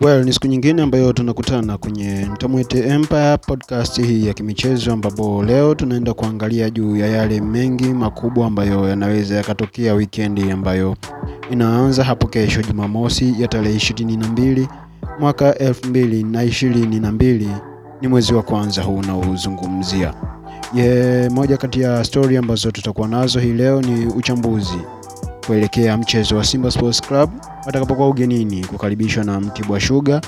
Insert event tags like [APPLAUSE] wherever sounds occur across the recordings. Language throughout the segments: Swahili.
Well, ni siku nyingine ambayo tunakutana kwenye Mtamwete Empire podcast hii ya kimichezo, ambapo leo tunaenda kuangalia juu ya yale mengi makubwa ambayo yanaweza yakatokea wikendi ambayo inaanza hapo kesho Jumamosi ya tarehe ishirini na mbili mwaka elfu mbili na ishirini na mbili ni mwezi wa kwanza huu unaozungumzia. Ye, moja kati ya stori ambazo tutakuwa nazo hii leo ni uchambuzi kuelekea mchezo wa Simba Sports Club watakapokuwa ugenini kukaribishwa na Mtibwa Sugar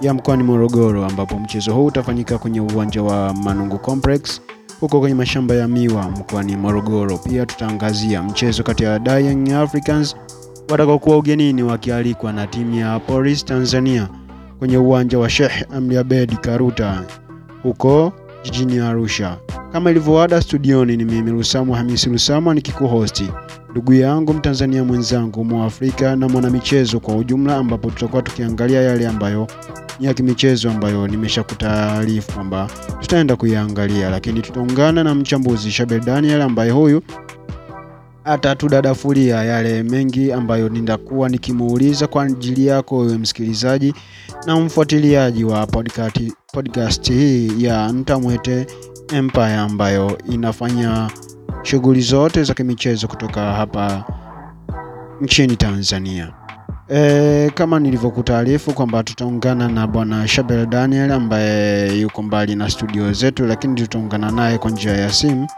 ya mkoani Morogoro, ambapo mchezo huu utafanyika kwenye uwanja wa Manungu Complex huko kwenye mashamba ya miwa mkoani Morogoro. Pia tutaangazia mchezo kati ya Young Africans watakaokuwa ugenini wakialikwa na timu ya Police Tanzania kwenye uwanja wa Sheikh Amri Abed Karuta huko jijini Arusha. Kama ilivyoada, studioni ni mimi Rusamu Hamisi Rusamu nikikuhosti ndugu yangu Mtanzania mwenzangu Mwafrika na mwanamichezo kwa ujumla, ambapo tutakuwa tukiangalia yale ambayo ni ya kimichezo ambayo nimeshakutaarifu kwamba tutaenda kuyaangalia, lakini tutaungana na mchambuzi Shabel Daniel ambaye huyu atatudadafulia yale mengi ambayo nitakuwa nikimuuliza kwa ajili yako wewe msikilizaji na mfuatiliaji wa podcast, podcast hii ya Ntamwete Empire ambayo inafanya shughuli zote za kimichezo kutoka hapa nchini Tanzania. E, kama nilivyokutaarifu kwamba tutaungana na bwana Shabel Daniel ambaye yuko mbali na studio zetu, lakini tutaungana naye kwa njia ya simu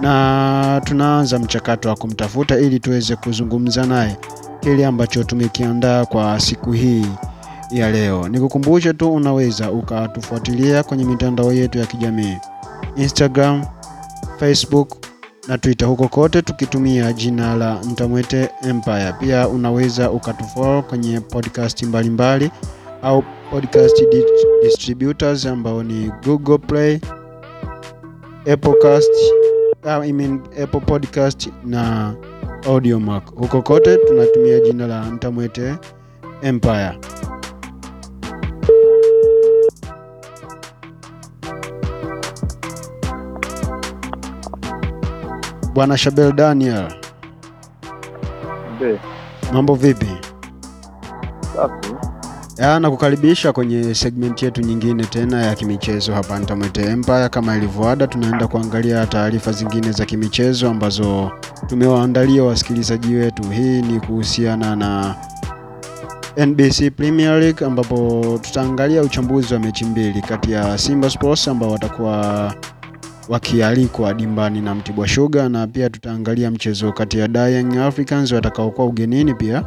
na tunaanza mchakato wa kumtafuta ili tuweze kuzungumza naye kile ambacho tumekiandaa kwa siku hii ya leo. Nikukumbushe tu unaweza ukatufuatilia kwenye mitandao yetu ya kijamii Instagram, Facebook na Twitter, huko kote tukitumia jina la Mtamwete Empire. Pia unaweza ukatufollow kwenye podcast mbalimbali mbali, au podcast distributors ambao ni Google Play, Applecast, I mean Apple Podcast na Audiomack. Huko kote tunatumia jina la Mtamwete Empire. Bwana Shabel Daniel. Mbe. Mambo vipi? Safi. Ya, nakukaribisha kwenye segment yetu nyingine tena ya kimichezo hapa Ntamwete Empire. Kama ilivyoada, tunaenda kuangalia taarifa zingine za kimichezo ambazo tumewaandalia wasikilizaji wetu. Hii ni kuhusiana na NBC Premier League ambapo tutaangalia uchambuzi wa mechi mbili kati ya Simba Sports ambao watakuwa wakialikwa dimbani na Mtibwa Sugar, na pia tutaangalia mchezo kati ya Young Africans watakaokuwa ugenini pia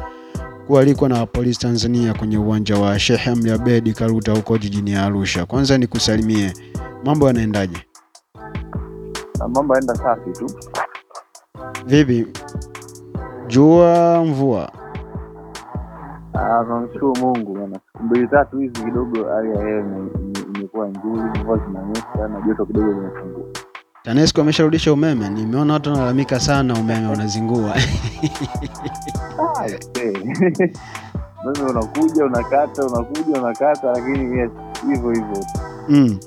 kualikwa na Polisi Tanzania kwenye uwanja wa Sheikh Amri Abeid Karuta huko jijini Arusha. Kwanza nikusalimie, mambo yanaendaje? Mambo yanaenda safi tu. Vipi, jua mvua? Ah, tunamshukuru Mungu bwana. Siku mbili tatu hizi kidogo hali ya hewa imekuwa nzuri, mvua zinanyesha na joto kidogo linapungua. TANESCO amesharudisha umeme, nimeona watu wanalalamika sana umeme unazingua. Eh. Umeme unakuja unakata, unakuja unakata, lakini yes, hivyo hivyo. Mm.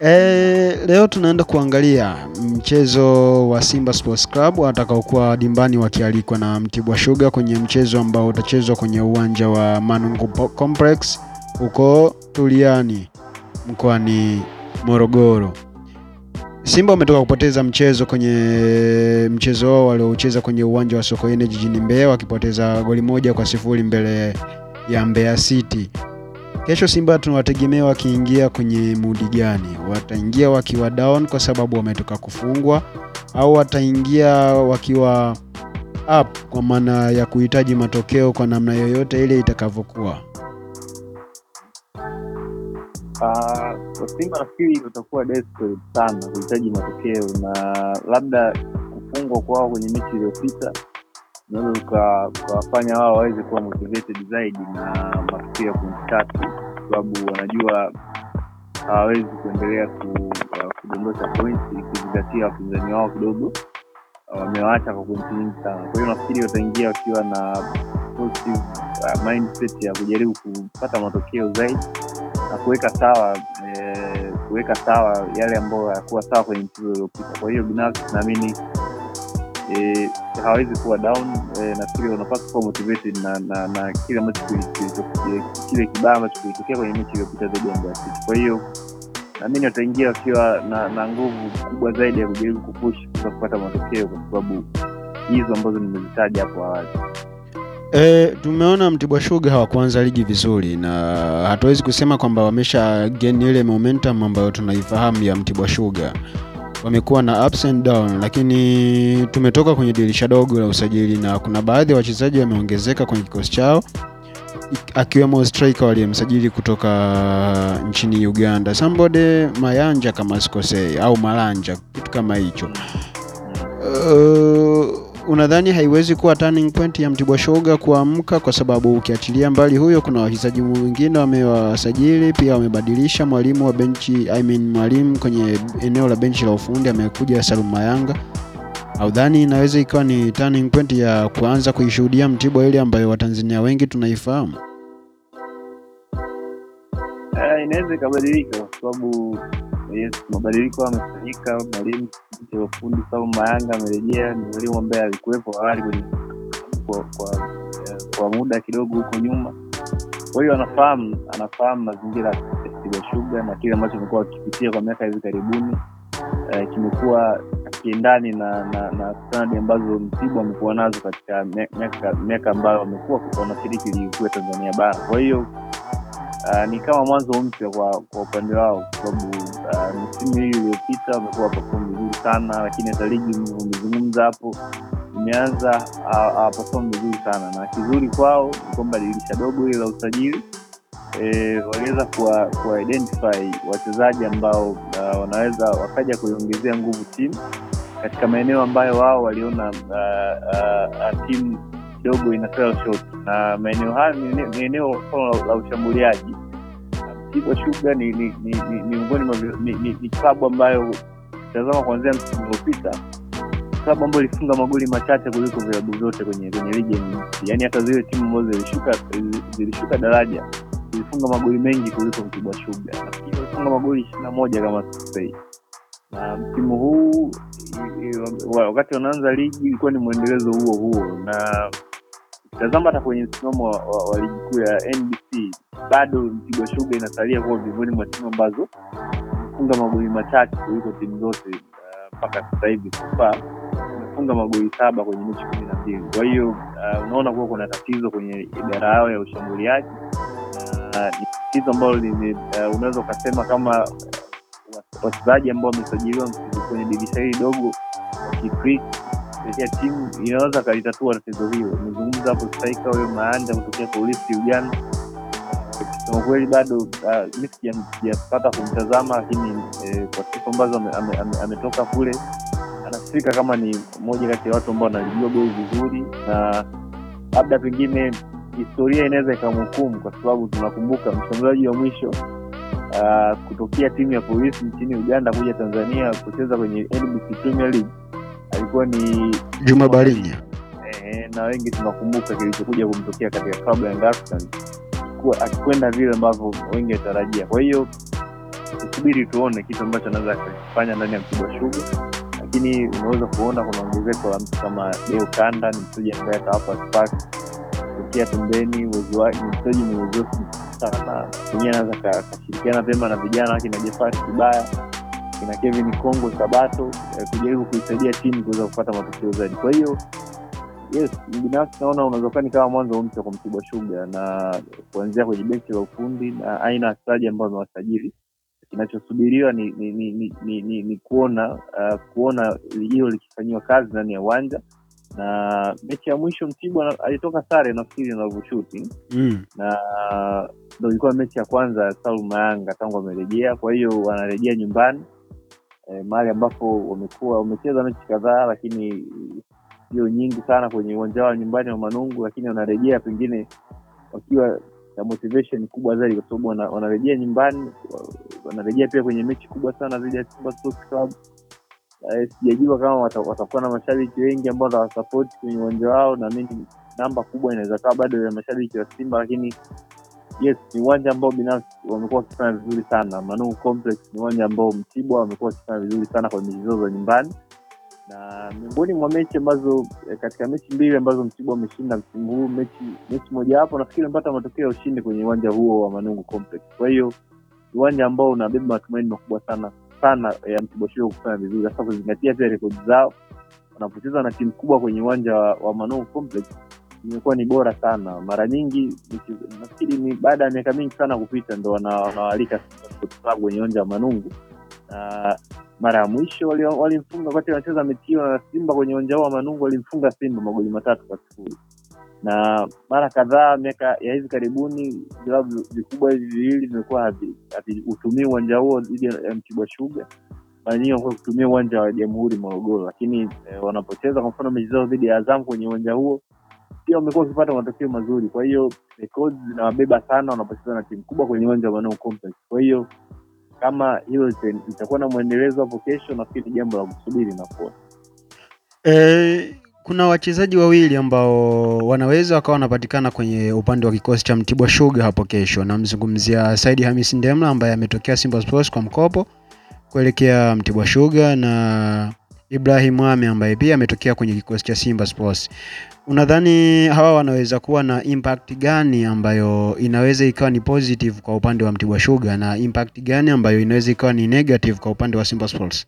E, leo tunaenda kuangalia mchezo wa Simba Sports Club watakaokuwa dimbani wakialikwa na Mtibwa Sugar kwenye mchezo ambao utachezwa kwenye uwanja wa Manungu Complex huko Tuliani mkoani Morogoro. Simba wametoka kupoteza mchezo kwenye mchezo wao waliocheza kwenye uwanja wa Sokoine jijini Mbeya wakipoteza goli moja kwa sifuri mbele ya Mbeya City. Kesho Simba tunawategemea wakiingia kwenye mudi gani? Wataingia wakiwa down kwa sababu wametoka kufungwa au wataingia wakiwa up kwa maana ya kuhitaji matokeo kwa namna yoyote ile itakavyokuwa? Ah, kwa Simba nafikiri utakuwa desperate sana kuhitaji matokeo na labda kufungwa kwao kwenye mechi iliyopita unaweza ukawafanya wao waweze kuwa motivated zaidi na matokeo ya tatu, kwa sababu wanajua hawawezi kuendelea kudondosha pointi ikizingatia wapinzani wao kidogo wamewaacha kwa pointi nyingi sana. Kwa hiyo nafikiri wataingia wakiwa na positive uh, mindset ya kujaribu kupata matokeo zaidi na kuweka sawa e, kuweka sawa yale ambayo hayakuwa sawa kwenye mchezo uliopita. Kwa hiyo binafsi naamini e, hawawezi kuwa down e, nafikiri wanapaswa kuwa motivated na na, na kile ambacho kile kibaya ambacho kilitokea kwenye mechi iliyopita zaidi ya Mbeya City. Kwa hiyo naamini wataingia wakiwa na, na nguvu kubwa zaidi ya kujaribu kupush kuweza kupata matokeo kwa sababu hizo ambazo nimezitaja hapo awali. E, tumeona Mtibwa Sugar hawakuanza ligi vizuri na hatuwezi kusema kwamba wamesha gain ile momentum ambayo tunaifahamu ya Mtibwa Sugar. Wamekuwa na ups and down, lakini tumetoka kwenye dirisha dogo la usajili na kuna baadhi ya wachezaji wameongezeka kwenye kikosi chao akiwemo striker waliyemsajili kutoka nchini Uganda Sambode Mayanja kama sikosei, au Malanja kitu kama hicho. Uh, unadhani haiwezi kuwa turning point ya Mtibwa Sugar kuamka? Kwa sababu ukiachilia mbali huyo, kuna wachezaji wengine wamewasajili pia, wamebadilisha mwalimu wa benchi, I mean mwalimu kwenye eneo la benchi la ufundi amekuja Salum Mayanga. Audhani inaweza ikawa ni turning point ya kuanza kuishuhudia Mtibwa ile ambayo Watanzania wengi tunaifahamu? Uh, inaweza ikabadilika kwa sababu yes, mabadiliko amefanyika. Mwalimu wa ufundi Salum Mayanga amerejea, ni mwalimu ambaye alikuwepo awali kwa, kwa, kwa muda kidogo huko nyuma. Kwa hiyo anafahamu anafahamu mazingira ya Sugar na kile ambacho amekuwa akipitia kwa miaka hivi karibuni eh, kimekuwa kiendani na na, na standard ambazo Mtibwa amekuwa nazo katika miaka ambayo amekuwa wanashiriki ligi kuu ya Tanzania bara. Kwa hiyo Uh, ni kama mwanzo mpya kwa kwa upande wao kwa sababu uh, msimu hii iliyopita wamekuwa perform vizuri sana, lakini hata ligi umezungumza hapo imeanza perform vizuri sana, na kizuri kwao ni kwamba dirisha dogo hili la usajili e, waliweza kuwa, wachezaji ambao uh, wanaweza wakaja kuiongezea nguvu timu katika maeneo ambayo wao waliona uh, uh, uh, timu kidogo ina fell short na maeneo haya ni eneo la, ushambuliaji. Mtibwa Sugar ni ni ni miongoni mwa ni, klabu ambayo tazama kuanzia msimu uliopita, klabu ambayo ilifunga magoli machache kuliko vilabu vyote kwenye kwenye ligi NBC. yaani hata zile timu ambazo zilishuka zilishuka daraja zilifunga magoli mengi kuliko Mtibwa Sugar. Nafikiri walifunga magoli ishirini na moja kama sikosei, na msimu huu wakati wanaanza ligi ilikuwa ni mwendelezo huo huo na tazama hata kwenye msimamo wa, wa, wa ligi kuu ya NBC bado Mtibwa Sugar inasalia kuwa miongoni mwa timu ambazo imefunga magoli machache kuliko timu zote mpaka uh, sasa hivi. Kufa imefunga magoli saba kwenye mechi kumi na mbili. Kwa hiyo uh, unaona kuwa kuna tatizo kwenye idara yao ya ushambuliaji. Uh, ni tatizo ambalo uh, unaweza ukasema kama uh, wachezaji ambao wamesajiliwa kwenye dirisha hili dogo wakiklik ya timu inaweza kalitatua tatizo hilo. Umezungumza hapo striker huyo Maanja kutokea Polisi Uganda. Kusema kweli bado uh, mi sijapata kumtazama, lakini eh, kwa siku ambazo ametoka ame, ame, ame kule anasifika kama ni mmoja kati ya watu ambao wanalijua goli vizuri, na labda pengine historia inaweza ikamhukumu, kwa sababu tunakumbuka mshambuliaji wa mwisho uh, kutokea timu ya Polisi nchini Uganda kuja Tanzania kucheza kwenye NBC Premier League alikuwa ni Juma Barinya eh, na wengi tunakumbuka kilichokuja kumtokea katika klabu ya Young akikwenda vile ambavyo wengi watarajia. Kwa hiyo tusubiri tuone kitu ambacho anaweza akakifanya ndani ya Mtibwa Sugar, lakini unaweza kuona kuna ongezeko la mtu kama Deo Kanda, ni mchezaji ambaye atawapa spark kutokea pembeni. Uwezo wake ni mchezaji mwenye uzoefu sana, mwenyewe anaweza akashirikiana vyema na vijana lakini Jefasi Kibaya kina Kevin Kongo Sabato eh, kujaribu kuisaidia timu kuweza kupata matokeo zaidi. Kwa hiyo yes, binafsi naona unaweza kuwa kama mwanzo mpya kwa Mtibwa Sugar na kuanzia kwenye benchi la ufundi na aina ya wachezaji ambao amewasajili Kinachosubiriwa ni ni, ni, ni, ni, ni, ni kuona uh, kuona hilo likifanyiwa kazi ndani ya uwanja na mechi ya mwisho Mtibwa alitoka sare nafikiri na Vushooting mm. na ndo ilikuwa mechi ya kwanza ya Salum Mayanga tangu amerejea. Kwa hiyo wanarejea nyumbani e, mahali ambapo wamekuwa wamecheza mechi kadhaa, lakini sio nyingi sana kwenye uwanja wao nyumbani wa Manungu, lakini wanarejea pengine wakiwa na motivation kubwa zaidi, kwa sababu wana, wanarejea nyumbani, wanarejea pia kwenye mechi kubwa sana dhidi ya Simba Sports Club. Uh, sijajua kama watakuwa na mashabiki wengi ambao watawasapoti kwenye uwanja wao, na mimi namba kubwa inaweza kawa bado ya mashabiki wa Simba, lakini yes, ni uwanja ambao binafsi wamekuwa wakifanya vizuri sana. Manungu Complex ni uwanja ambao Mtibwa wamekuwa wakifanya vizuri sana kwa mechi za nyumbani, na miongoni mwa mechi ambazo eh, katika mechi mbili ambazo Mtibwa ameshinda msimu huu, mechi mechi mojawapo nafikiri amepata matokeo ya ushindi kwenye uwanja huo wa Manungu Complex. Kwa hiyo uwanja ambao unabeba matumaini makubwa sana sana ya Mtibwa Sugar kufanya vizuri, hasa kuzingatia pia rekodi zao wanapocheza na timu kubwa kwenye uwanja wa, wa Manungu Complex imekuwa ni bora sana. Mara nyingi nafikiri ni baada ya miaka mingi sana kupita ndo wana- wanawaalika Club kwenye uwanja wa Manungu na mara ya mwisho wali- walimfunga wakati wanacheza mechi hiyo na Simba kwenye uwanja huo wa Manungu, walimfunga Simba magoli matatu kwa sifuri na mara kadhaa miaka ya hivi karibuni vilabu vikubwa hivi viwili vimekuwa havi- uwanja huo dhidi ya Mtibwa Sugar. Mara nyingi wamekuwa kutumia uwanja wa Jamhuri Morogoro, lakini eh, wanapocheza kwa mfano mechi zao dhidi ya Azamu kwenye uwanja huo pia wamekuwa wakipata matokeo mazuri. Kwa hiyo rekodi zinawabeba sana wanapocheza na timu kubwa kwenye uwanja wa Manungu Complex. Kwa hiyo kama hilo itakuwa na mwendelezo hapo kesho, nafikiri jambo la kusubiri na kuona. E, kuna wachezaji wawili ambao wanaweza wakawa wanapatikana kwenye upande wa kikosi cha Mtibwa Sugar hapo kesho. Namzungumzia Saidi Hamis Ndemla ambaye ametokea Simba Sports kwa mkopo kuelekea Mtibwa Sugar na Ibrahim Ame ambaye pia ametokea kwenye kikosi cha Simba Sports. Unadhani hawa wanaweza kuwa na impact gani ambayo inaweza ikawa ni positive kwa upande wa Mtibwa Sugar na impact gani ambayo inaweza ikawa ni negative kwa upande wa Simba Sports?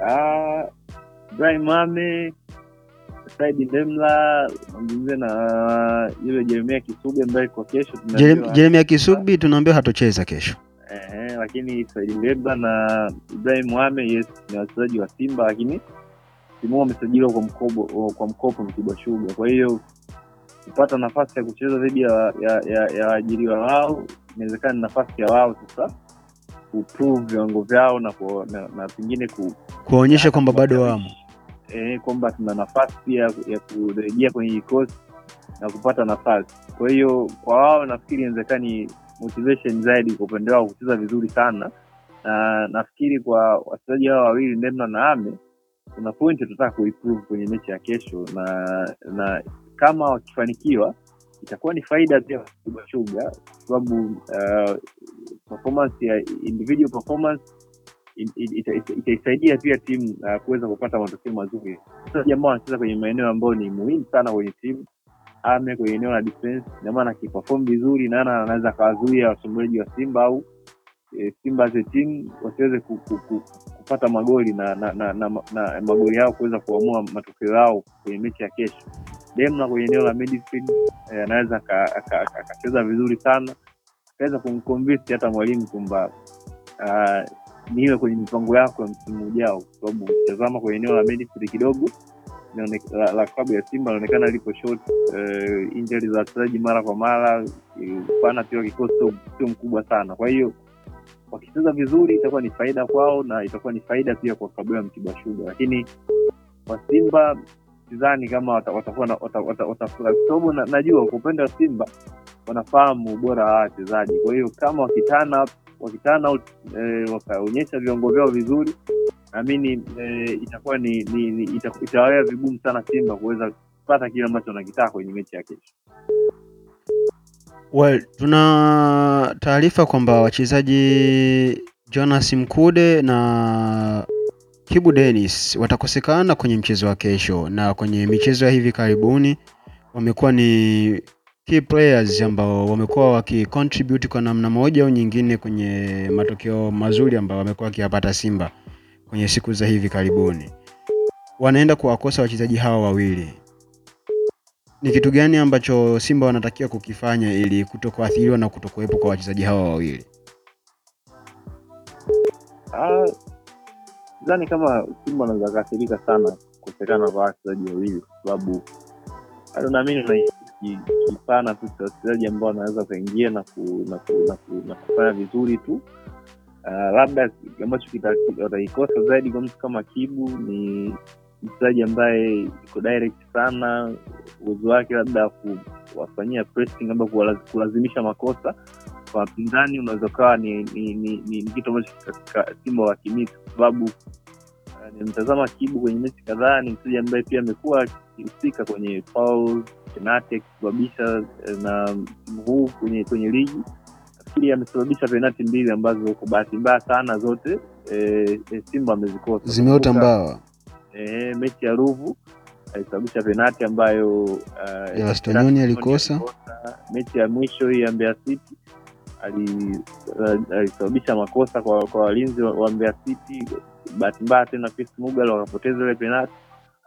Uh, Ibrahim Ame, Said Ndemla, nazungumzia na yule Jeremia Kisuge ambaye kwa kesho tunaambiwa- Jeremia Kisugbi tunaambiwa hatocheza kesho. Ehe, lakini Saidi Leba na Ibrahim Ame yes, ni wachezaji wa Simba, lakini timu wamesajiliwa kwa mkopo kwa mkopo Mtibwa Sugar. Kwa hiyo kupata nafasi ya kucheza dhidi ya ya waajiriwa wao inawezekana ni nafasi ya wao sasa kuprove viwango vyao na, na, na pengine ku, kuwaonyesha kwamba bado wamo. eh, kwamba tuna nafasi pia ya kurejea kwenye kikosi na kupata nafasi. Kwa hiyo kwa wao nafikiri inawezekana ni motivation zaidi kwa upande wao kucheza vizuri sana, na nafikiri kwa wachezaji hao wawili Ndemna na Ame kuna pointi tunataka kuimprove kwenye mechi ya kesho, na na kama wakifanikiwa itakuwa ni faida pia kwa Shuga sababu uh, performance ya individual performance itaisaidia pia timu uh, kuweza kupata matokeo mazuri. Wachezaji ambao wanacheza kwenye maeneo ambayo ni muhimu sana kwenye timu, ame kwenye eneo la defense, na maana akiperform vizuri, nana anaweza akawazuia washambuliaji wa Simba au e, Simba as a team wasiweze ku, ku, ku, kupata magoli na na, na, na, na magoli yao kuweza kuamua matokeo yao kwenye mechi ya kesho. Demna kwenye eneo la midfield eh, anaweza aka- akacheza vizuri sana, akaweza kumconvince hata mwalimu kwamba uh, niwe kwenye mipango yako ya msimu ujao, kwa sababu ukitazama kwenye eneo la midfield kidogo la, la klabu ya Simba linaonekana lipo short. Uh, injury za wachezaji mara kwa mara, pana pia kikosi sio- mkubwa sana. Kwa hiyo wakicheza vizuri itakuwa ni faida kwao na itakuwa ni faida pia kwa klabu ya Mtibwa Sugar, lakini kwa Simba sidhani kama watakuwa watafurahi kwa sababu najua kwa upande wa Simba wanafahamu ubora wa wachezaji. Kwa hiyo kama wakitana wakitana out, e, wakaonyesha viwango vyao vizuri, naamini e, itakuwa ni, ni, ni ita, itawawea vigumu sana Simba kuweza kupata kile ambacho wanakitaka kwenye mechi ya kesho. Well, tuna taarifa kwamba wachezaji Jonas Mkude na Kibu Dennis watakosekana kwenye mchezo wa kesho, na kwenye michezo ya hivi karibuni wamekuwa ni key players ambao wamekuwa wakicontribute kwa namna moja au nyingine kwenye matokeo mazuri ambayo wamekuwa wakiyapata Simba kwenye siku za hivi karibuni. Wanaenda kuwakosa wachezaji hawa wawili ni kitu gani ambacho Simba wanatakiwa kukifanya ili kutokuathiriwa na kutokuwepo kwa wachezaji hawa wawili? Ah, sidhani kama Simba wanaweza kaathirika sana kukosekana kwa wachezaji wawili, kwa sababu naamini kipana tu cha wachezaji ambao wanaweza kuingia na, ku, ku, na, ku, kufanya vizuri tu. Uh, labda ambacho wataikosa zaidi kwa mtu kama Kibu ni mchezaji ambaye iko direct sana, uwezo wake labda ku- kuwafanyia pressing, ama kulazimisha makosa kwa wapinzani unaweza ukawa ni, ni, ni, ni, ni kitu ambacho Simba wakimisi kwa sababu nimemtazama Kibu kwenye mechi kadhaa. Ni mchezaji ambaye pia amekuwa akihusika kwenye fouls, penati akisababisha eh, na msimu huu kwenye kwenye ligi nafikiri amesababisha penati mbili ambazo kwa bahati mbaya sana zote e, e, Simba amezikosa. zimeota mbawa E, mechi ya Ruvu alisababisha penati ambayo uh, ya penati Yoni alikosa. Mechi ya mwisho hii ya Mbeya City alisababisha makosa kwa kwa walinzi wa, wa Mbeya City. Bahati mbaya tena Chris Mugal wakapoteza ile penalti.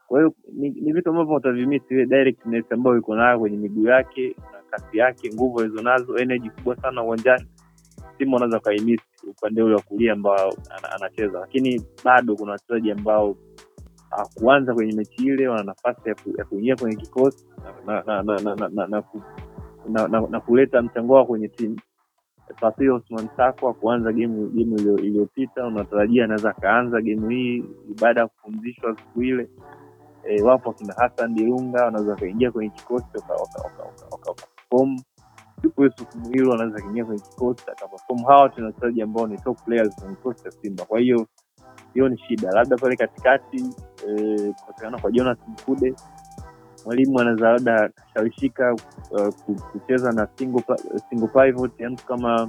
Kwa hiyo ni, vitu ambavyo utavimisi ile directness ambayo iko nayo kwenye miguu yake na kasi yake, nguvu alizonazo, energy kubwa sana uwanjani. Simba wanaweza kaimisi upande ule wa kulia ambao anacheza, lakini bado kuna wachezaji ambao kuanza kwenye mechi ile, wana nafasi ya kuingia kwenye kikosi na, na, na, na, na, na, na, na, na, na kuleta mchango wao kwenye timu. Fasiri Osman Sako kuanza gemu gemu iliyopita, unatarajia anaweza akaanza gemu hii baada ya kupumzishwa siku ile. E, wapo akina Hassan Dirunga wanaweza wakaingia kwenye kikosi waka- waka- waka- waka- waka- wakaperform. Yupo Yusuf Muhilo anaweza akaingia kwenye kikosi akaperform. Hawa wachezaji ambao ni top players kwenye kikosi cha Simba, kwa hiyo hiyo ni shida. Labda pale katikati e, kukosekana kwa Jonas Mkude, mwalimu anaweza labda akashawishika uh, kucheza na single, single pivot ya mtu kama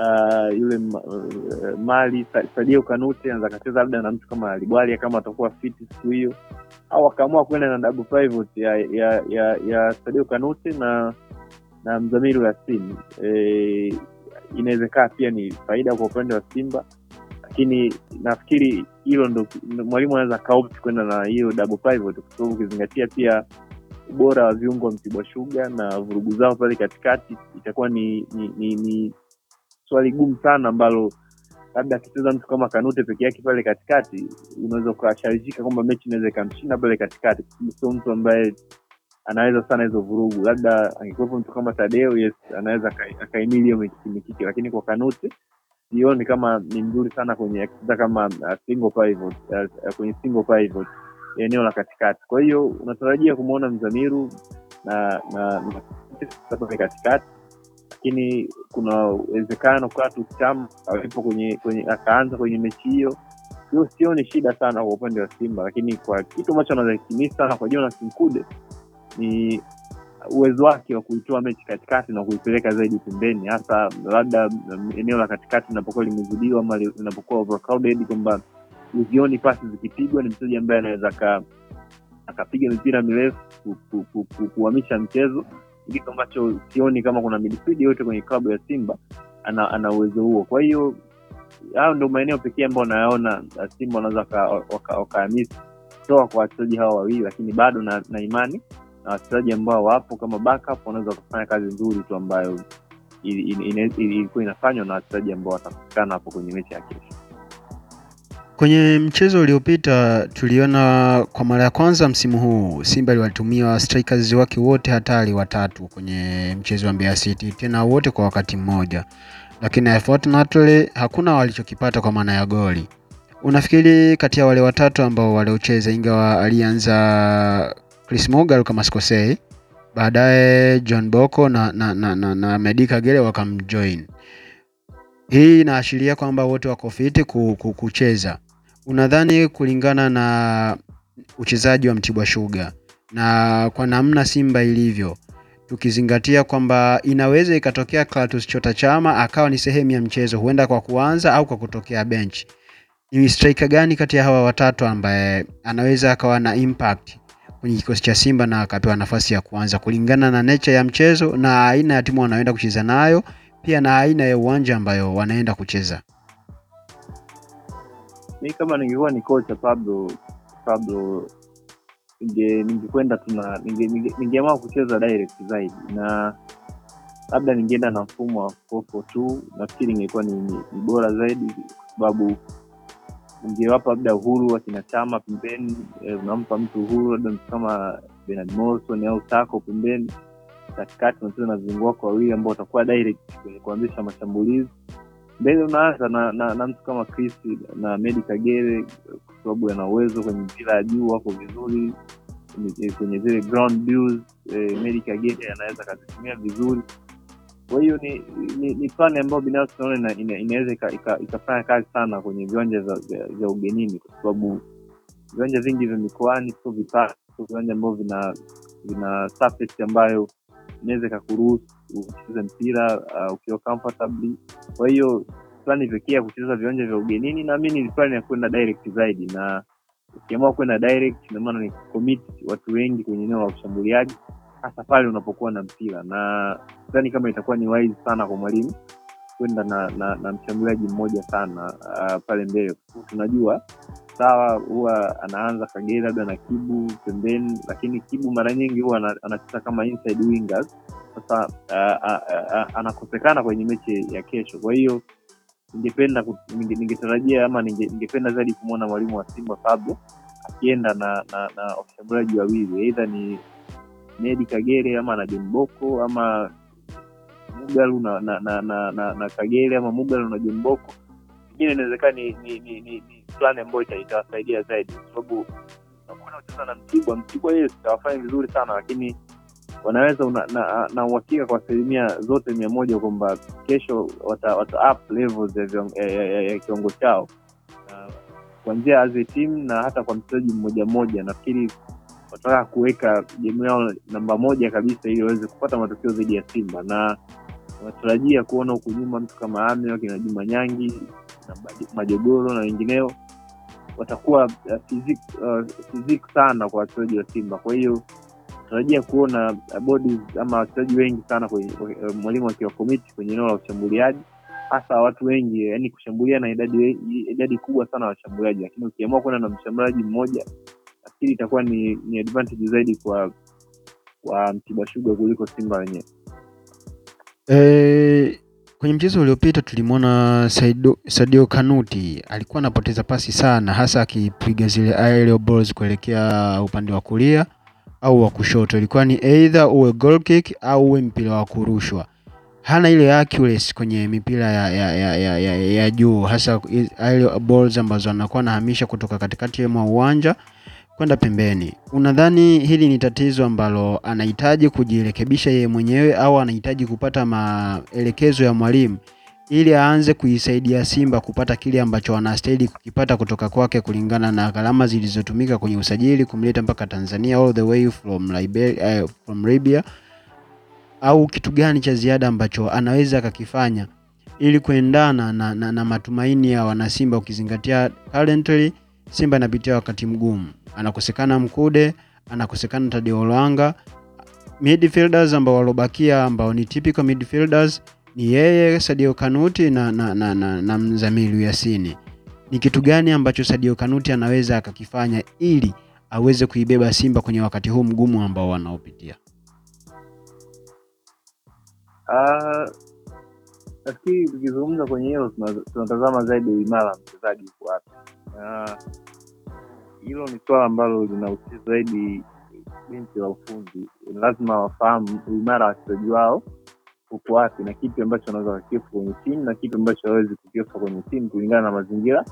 uh, yule uh, Mali Sadio Kanute anaweza akacheza labda na mtu kama Libwalia kama atakuwa fiti siku hiyo, au akaamua kwenda na double pivot ya ya ya, ya Sadio Kanute na na Mzamiru Yasini. E, inawezekana pia ni faida kwa upande wa Simba lakini nafikiri hilo ndo mwalimu anaweza kaopt kwenda na hiyo double pivot kwa sababu ukizingatia pia ubora wa viungo wa Mtibwa shuga na vurugu zao pale katikati, itakuwa ni ni, ni, ni swali gumu sana ambalo labda akicheza mtu kama Kanute peke yake pale katikati, unaweza ukashawishika kwamba mechi inaweza ikamshinda pale katikati, sio mtu ambaye anaweza sana hizo vurugu. Labda angekuwepo mtu kama Tadeo, yes, anaweza akaimili hiyo mikiki, lakini kwa Kanute sioni kama ni mzuri sana kwenye akicheza kama uh, single pivot uh, kwenye single pivot eneo la katikati. Kwa hiyo unatarajia kumwona Mzamiru na na na katikati, lakini kuna uwezekano Clatous Chama awepo kwenye kwenye akaanza kwenye mechi hiyo. Hiyo sioni shida sana kwa upande wa Simba, lakini kwa kitu ambacho anaweza sana kwa Jonas Mkude ni uwezo wake wa kuitoa mechi katikati na kuipeleka zaidi pembeni, hasa labda eneo la katikati linapokuwa limezidiwa ama li- linapokuwa overcrowded, kwamba uzioni pasi zikipigwa. Ni mchezaji ambaye anaweza akapiga mipira mirefu ku- ku- ku- ku- kuhamisha mchezo, kitu ambacho sioni kama kuna midfield yote kwenye klabu ya Simba ana, ana uwezo huo. Kwa hiyo hayo ndio maeneo pekee ambayo nayaona uh, Simba wanaweza waka- waka- wakahamisi kutoka kwa wachezaji hawa wawili, lakini bado na, na imani na wachezaji ambao wapo kama backup wanaweza wakafanya kazi nzuri tu ambayo ilikuwa inafanywa na wachezaji ambao watapatikana hapo kwenye mechi ya kesho. Kwenye mchezo uliopita tuliona kwa mara ya kwanza msimu huu Simba aliwatumia strikers wake wote hatari watatu kwenye mchezo wa Mbeya City, tena wote kwa wakati mmoja, lakini unfortunately hakuna walichokipata kwa maana ya goli. Unafikiri kati ya wale watatu ambao waliocheza, ingawa alianza Chris Mugal kama sikosei, baadaye John Boko na, na, na, na, na Medi Kagere wakamjoin, hii inaashiria kwamba wote wako fiti ku, ku, kucheza. Unadhani kulingana na uchezaji wa Mtibwa Sugar na kwa namna Simba ilivyo, tukizingatia kwamba inaweza ikatokea Clatous Chota Chama akawa ni sehemu ya mchezo, huenda kwa kuanza au kwa kutokea bench, ni striker gani kati ya hawa watatu ambaye anaweza akawa na impact kwenye kikosi cha Simba na akapewa nafasi ya kuanza kulingana na nature ya mchezo na aina ya timu wanaoenda kucheza nayo, pia na aina ya uwanja ambayo wanaenda kucheza? Mi kama ningekuwa ni kocha Pablo Pablo ningekwenda tuna ninge- ninge- ningeamua kucheza direct zaidi na labda ningeenda na mfumo wa 442 nafikiri ingekuwa ni, ni bora zaidi kwa sababu ungewapa labda uhuru wakina chama pembeni eh, unampa mtu uhuru labda mtu kama Bernard Morrison au Sako pembeni katikati unacheza na viungo wako wawili ambao watakuwa direct kwenye kuanzisha mashambulizi mbele unaanza na, na, na mtu kama Chris na Medi Kagere kwa sababu ana uwezo kwenye mpira ya juu, wako vizuri kwenye zile ground duels, eh, Medi Kagere anaweza akazitumia vizuri. Kwa hiyo ni, ni, ni plani ambayo binafsi naona ina, ina, ikafanya ika- kazi sana kwenye viwanja vya- ugenini, kwa sababu viwanja vingi vya mikoani sio vipaa, viwanja ambavyo vina vina surface ambayo inaweza ikakuruhusu ucheze mpira uh, ukiwa comfortably. Kwa hiyo plani pekee ya kucheza viwanja vya ugenini, naamini ni plani ya kwenda direct zaidi, na ukiamua kwenda direct, ina ni commit watu wengi kwenye eneo la ushambuliaji, hasa pale unapokuwa na mpira, na sidhani kama itakuwa ni wise sana kwa mwalimu kwenda na, na, na mshambuliaji mmoja sana uh, pale mbele. Tunajua sawa, huwa anaanza Kagere labda na Kibu pembeni, lakini Kibu mara nyingi huwa anacheza kama inside wingers. Sasa uh, uh, uh, anakosekana kwenye mechi ya kesho, kwa hiyo ningependa ningetarajia ama ningependa zaidi kumwona mwalimu wa Simba Fabio akienda na na, na washambuliaji wawili, aidha ni Nedi Kagere ama na John Boko ama Mugalu na na, na, na, na, na Kagere ama Mugalu na John Boko. pengine inawezekana ni ni, ni, ni, ni plani ambayo itawasaidia zaidi, kwa sababu nakuona kucheza na Mtibwa. Mtibwa yeye sitawafanya vizuri sana, lakini wanaweza na uhakika kwa asilimia zote mia moja kwamba kesho wata, wata up levels ya, ya, ya, ya kiwango chao kuanzia as a team na hata kwa mchezaji mmoja mmoja. Nafikiri wataka kuweka gemu yao namba moja kabisa ili waweze kupata matokeo dhidi ya Simba, na wanatarajia kuona huku nyuma mtu kama Ame wakina Juma Nyangi na Majogoro na wengineo watakuwa uh, fizik, uh, fizik sana kwa wachezaji wa Simba. Kwa hiyo tarajia kuona bodies ama wachezaji wengi sana kwenye mwalimu akiwa komiti kwenye eneo la ushambuliaji, hasa watu wengi, yani kushambulia na idadi idadi kubwa sana ya washambuliaji, lakini ukiamua kwenda na mshambuliaji mmoja, nafikiri itakuwa ni, ni advantage zaidi kwa kwa Mtibwa Sugar kuliko Simba wenyewe. E, kwenye mchezo uliopita tulimwona Sadio Kanuti alikuwa anapoteza pasi sana, hasa akipiga zile aerial balls kuelekea upande wa kulia au wa kushoto, ilikuwa ni either uwe goal kick au uwe mpira wa kurushwa. Hana ile accuracy kwenye mipira ya, ya, ya, ya, ya, ya juu, hasa ile balls ambazo anakuwa anahamisha kutoka katikati mwa uwanja kwenda pembeni. Unadhani hili ni tatizo ambalo anahitaji kujirekebisha yeye mwenyewe au anahitaji kupata maelekezo ya mwalimu ili aanze kuisaidia Simba kupata kile ambacho anastahili kukipata kutoka kwake kulingana na gharama zilizotumika kwenye usajili kumleta mpaka Tanzania all the way from Liberia, uh, from Libya au kitu gani cha ziada ambacho anaweza akakifanya ili kuendana na, na, na matumaini ya wanasimba ukizingatia currently Simba inapitia wakati mgumu, anakosekana Mkude, anakosekana Tadeo Lwanga, midfielders ambao walobakia ambao ni typical midfielders ni yeye Sadio Kanuti na, na, na, na, na Mzamiru Yasini. Ni kitu gani ambacho Sadio Kanuti anaweza akakifanya ili aweze kuibeba Simba kwenye wakati huu mgumu ambao wanaopitia? Nafikiri tukizungumza kwenye hilo tunatazama zaidi uimara mchezaji uko wapi. Hilo ni swala ambalo linahusia zaidi benchi la ufundi. Lazima wafahamu uimara wa wachezaji wao uko wapi na kipi ambacho wanaweza wakifu kwenye timu na kipi ambacho hawezi kukiefa kwenye timu kulingana na mazingira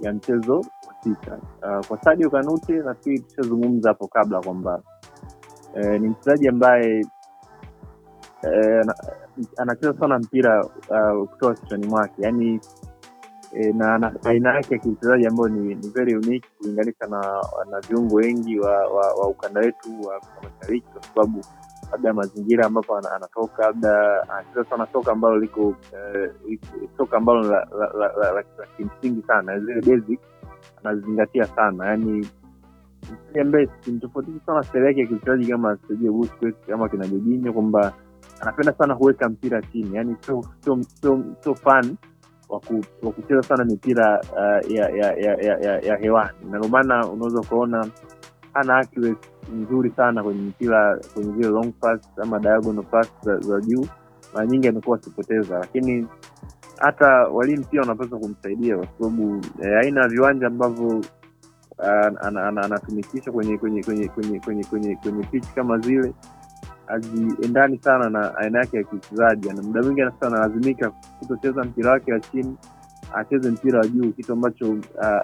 ya mchezo husika. Uh, kwa Sadio Kanute nafikiri tushazungumza hapo kabla kwamba eh, ni mchezaji ambaye eh, anacheza sana mpira uh, kutoka kichwani mwake yani eh, na aina yake ya kiuchezaji ambayo ni, ni very unique kulinganisha na, na viungo wengi wa, wa, wa ukanda wetu wa mashariki kwa sababu labda mazingira ambapo anatoka labda anacheza sana soka ambalo liko eh, soka ambalo la, la, la, la, la, la kimsingi sana zile basic anazingatia sana yani ambaye simtofautisha sana stari yake ya kiuchezaji kama Sergio kina Jorginho kwamba anapenda sana kuweka mpira chini yani sio so, so, so fan wa kucheza sana mipira uh, ya, ya, ya, ya, ya, ya hewani. Na ndio maana unaweza ukaona hana accuracy nzuri sana kwenye mpira kwenye zile long pass ama diagonal pass za, za juu. Mara nyingi amekuwa akipoteza lakini hata walimu pia wanapaswa kumsaidia kwa sababu eh, aina ya viwanja ambavyo anatumikisha kwenye kwenye kwenye kwenye kwenye kwenye kwenye pitch kama zile haziendani sana na aina yake ya kiuchezaji. Na muda mwingi sasa analazimika kutocheza mpira wake wa chini acheze mpira wa juu kitu ambacho